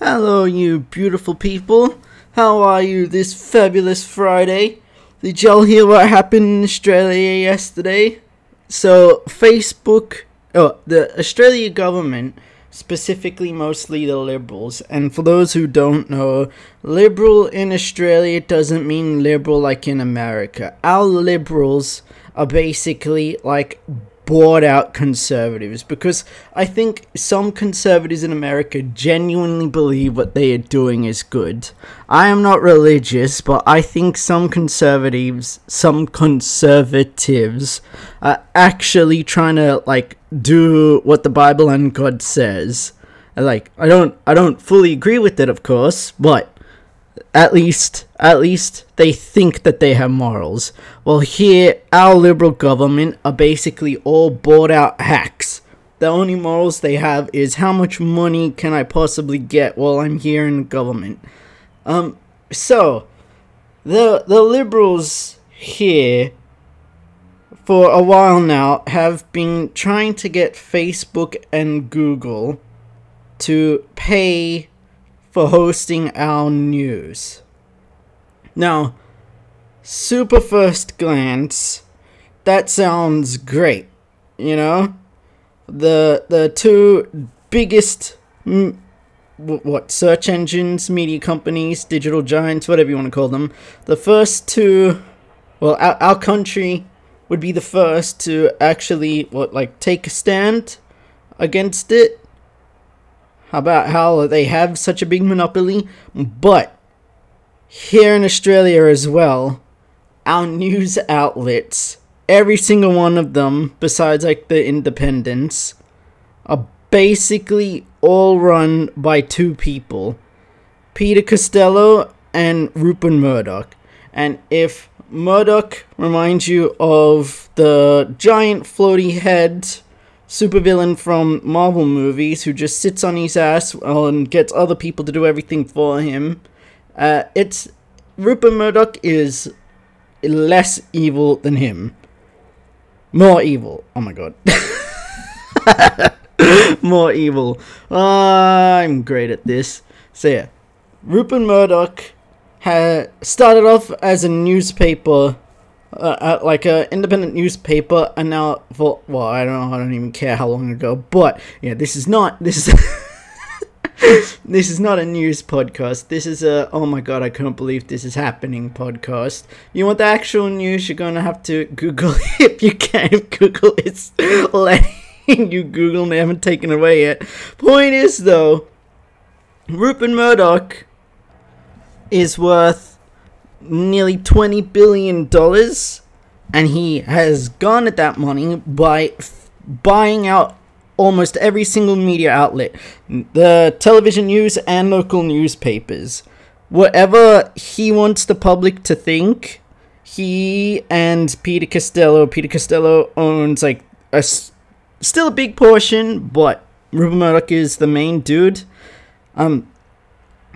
Hello, you beautiful people. How are you this fabulous Friday? Did y'all hear what happened in Australia yesterday? So, Facebook, oh, the Australia government, specifically mostly the Liberals, and for those who don't know, liberal in Australia doesn't mean liberal like in America. Our Liberals are basically like bought out conservatives because I think some conservatives in America genuinely believe what they are doing is good. I am not religious, but I think some conservatives, some conservatives are actually trying to like do what the Bible and God says. Like I don't I don't fully agree with it of course, but at least at least they think that they have morals. Well, here our liberal government are basically all bought out hacks. The only morals they have is how much money can I possibly get while I'm here in government. Um, so the the liberals here for a while now have been trying to get Facebook and Google to pay for hosting our news. Now, super first glance, that sounds great. You know, the the two biggest mm, what search engines, media companies, digital giants, whatever you want to call them. The first two, well, our, our country would be the first to actually what like take a stand against it about how they have such a big monopoly, but here in Australia as well, our news outlets, every single one of them, besides like the independents, are basically all run by two people Peter Costello and Rupert Murdoch. And if Murdoch reminds you of the giant floaty head supervillain from Marvel movies who just sits on his ass and gets other people to do everything for him. Uh, it's Rupert Murdoch is less evil than him. More evil. Oh my god. More evil. I'm great at this. So yeah, Rupert Murdoch had started off as a newspaper uh, uh, like a independent newspaper and now for well I don't know I don't even care how long ago but yeah this is not this is this is not a news podcast. This is a oh my god I can't believe this is happening podcast. You want the actual news you're gonna have to Google it. If you can if Google it's letting you Google and they haven't taken away yet. Point is though Rupert Murdoch is worth nearly $20 billion, and he has garnered that money by f- buying out almost every single media outlet the television news and local newspapers. Whatever he wants the public to think, he and Peter Costello, Peter Costello owns like a still a big portion, but Rupert Murdoch is the main dude. Um,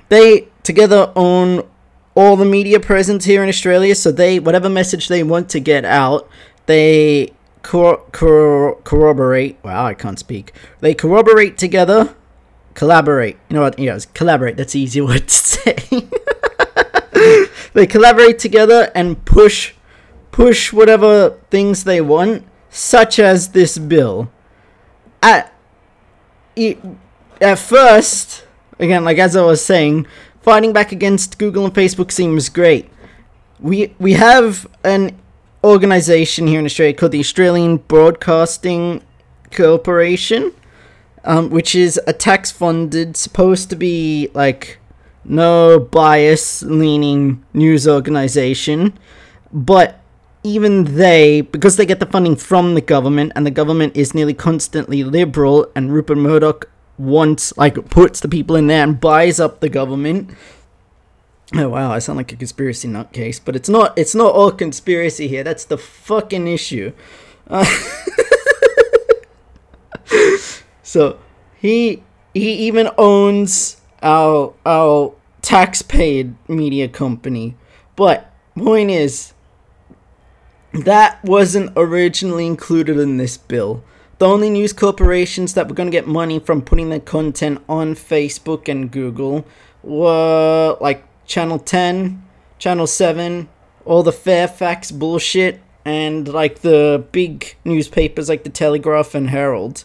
they together own all the media presence here in Australia, so they whatever message they want to get out, they cor- cor- corroborate. Wow, I can't speak. They corroborate together, collaborate. You know what? Yeah, collaborate. That's easy word to say. they collaborate together and push push whatever things they want, such as this bill. At at first, again, like as I was saying, fighting back against Google and Facebook seems great. We we have an organization here in Australia called the Australian Broadcasting Corporation, um, which is a tax funded, supposed to be like no bias leaning news organization, but even they, because they get the funding from the government, and the government is nearly constantly liberal, and Rupert Murdoch wants like puts the people in there and buys up the government. Oh wow, I sound like a conspiracy nutcase, but it's not. It's not all conspiracy here. That's the fucking issue. Uh, so he he even owns our our tax paid media company. But point is that wasn't originally included in this bill the only news corporations that were going to get money from putting their content on Facebook and Google were like Channel 10, Channel 7, all the Fairfax bullshit, and like the big newspapers like the Telegraph and Herald.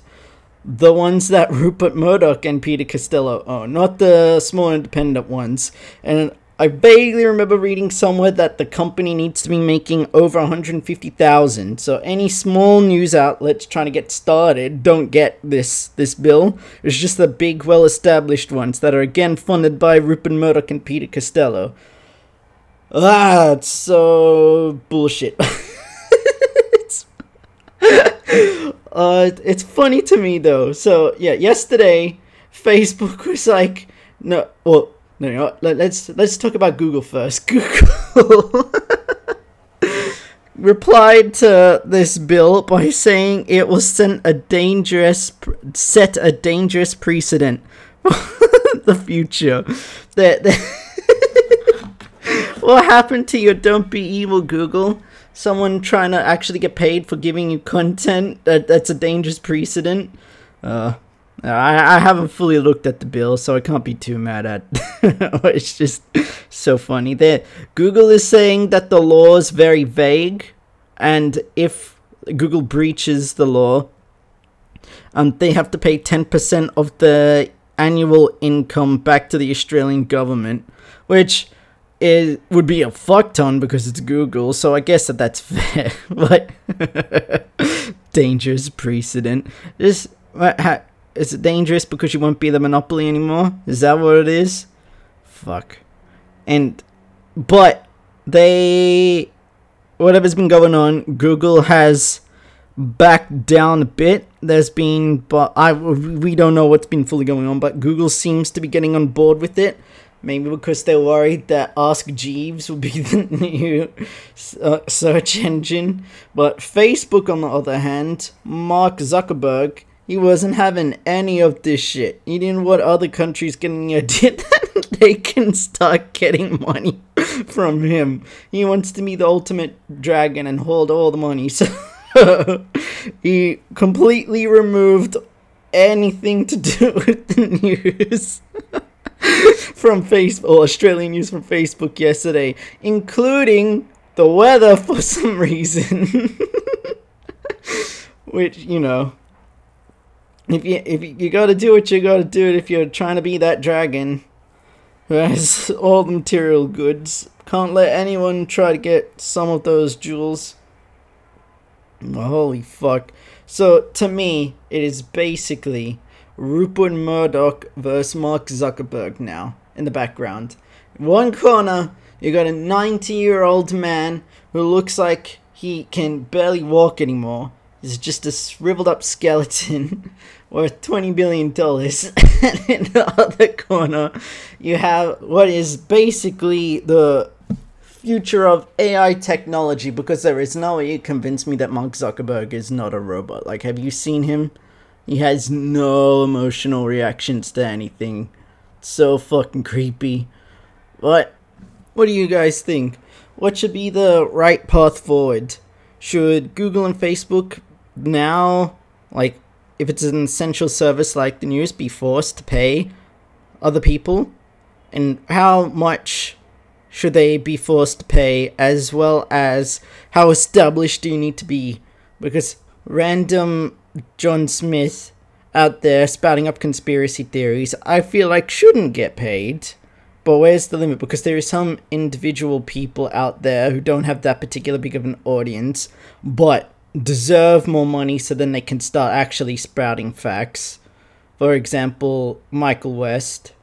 The ones that Rupert Murdoch and Peter Costello own, not the small independent ones. And I vaguely remember reading somewhere that the company needs to be making over 150,000. So any small news outlets trying to get started don't get this this bill. It's just the big well-established ones that are again funded by Rupert Murdoch and Peter Costello. Ah, it's so bullshit. it's, uh, it's funny to me though. So yeah, yesterday Facebook was like, no, well, no, no, let, let's let's talk about Google first. Google replied to this bill by saying it will send a dangerous set a dangerous precedent for the future. That what happened to your don't be evil Google? Someone trying to actually get paid for giving you content that that's a dangerous precedent. Uh, I, I haven't fully looked at the bill, so I can't be too mad at. it's just so funny that Google is saying that the law is very vague, and if Google breaches the law, um, they have to pay ten percent of the annual income back to the Australian government, which it would be a fuck ton because it's Google, so I guess that that's fair. but dangerous precedent. Just is it dangerous because you won't be the monopoly anymore? Is that what it is? Fuck. And but they whatever's been going on, Google has backed down a bit. There's been, but I we don't know what's been fully going on, but Google seems to be getting on board with it. Maybe because they're worried that Ask Jeeves will be the new uh, search engine. But Facebook, on the other hand, Mark Zuckerberg, he wasn't having any of this shit. He didn't want other countries getting a that they can start getting money from him. He wants to be the ultimate dragon and hold all the money. So he completely removed anything to do with the news. from Facebook, or Australian news from Facebook yesterday, including the weather for some reason. Which, you know, if you if you, gotta do what you gotta do it if you're trying to be that dragon who has all the material goods. Can't let anyone try to get some of those jewels. holy fuck. So to me, it is basically Rupert Murdoch versus Mark Zuckerberg now in the background. One corner, you got a 90 year old man who looks like he can barely walk anymore. He's just a shriveled up skeleton worth 20 billion dollars. and in the other corner, you have what is basically the future of AI technology because there is no way you convince me that Mark Zuckerberg is not a robot. Like, have you seen him? He has no emotional reactions to anything. It's so fucking creepy. But what do you guys think? What should be the right path forward? Should Google and Facebook now, like, if it's an essential service like the news, be forced to pay other people? And how much should they be forced to pay, as well as how established do you need to be? Because random John Smith out there spouting up conspiracy theories, I feel like shouldn't get paid. But where's the limit? Because there is some individual people out there who don't have that particular big of an audience, but deserve more money so then they can start actually sprouting facts. For example, Michael West.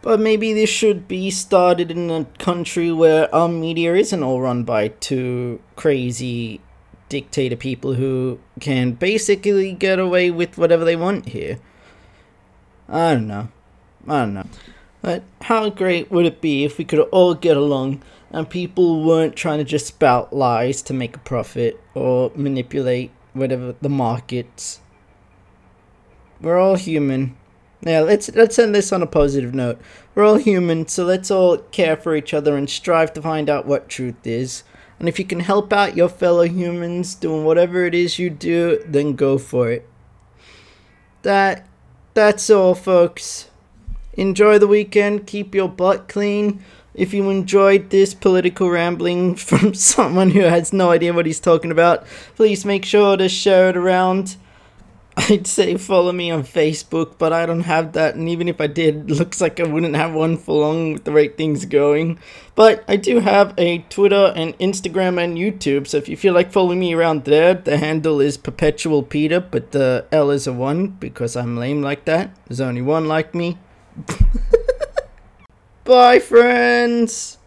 But maybe this should be started in a country where our media isn't all run by two crazy dictator people who can basically get away with whatever they want here. I don't know. I don't know. But how great would it be if we could all get along and people weren't trying to just spout lies to make a profit or manipulate whatever the markets? We're all human. Yeah, let's let's end this on a positive note. We're all human, so let's all care for each other and strive to find out what truth is. And if you can help out your fellow humans doing whatever it is you do, then go for it. that that's all, folks. Enjoy the weekend. Keep your butt clean. If you enjoyed this political rambling from someone who has no idea what he's talking about, please make sure to share it around. I'd say follow me on Facebook, but I don't have that, and even if I did, looks like I wouldn't have one for long with the right things going. But I do have a Twitter and Instagram and YouTube, so if you feel like following me around there, the handle is Perpetual Peter, but the L is a 1 because I'm lame like that. There's only one like me. Bye, friends!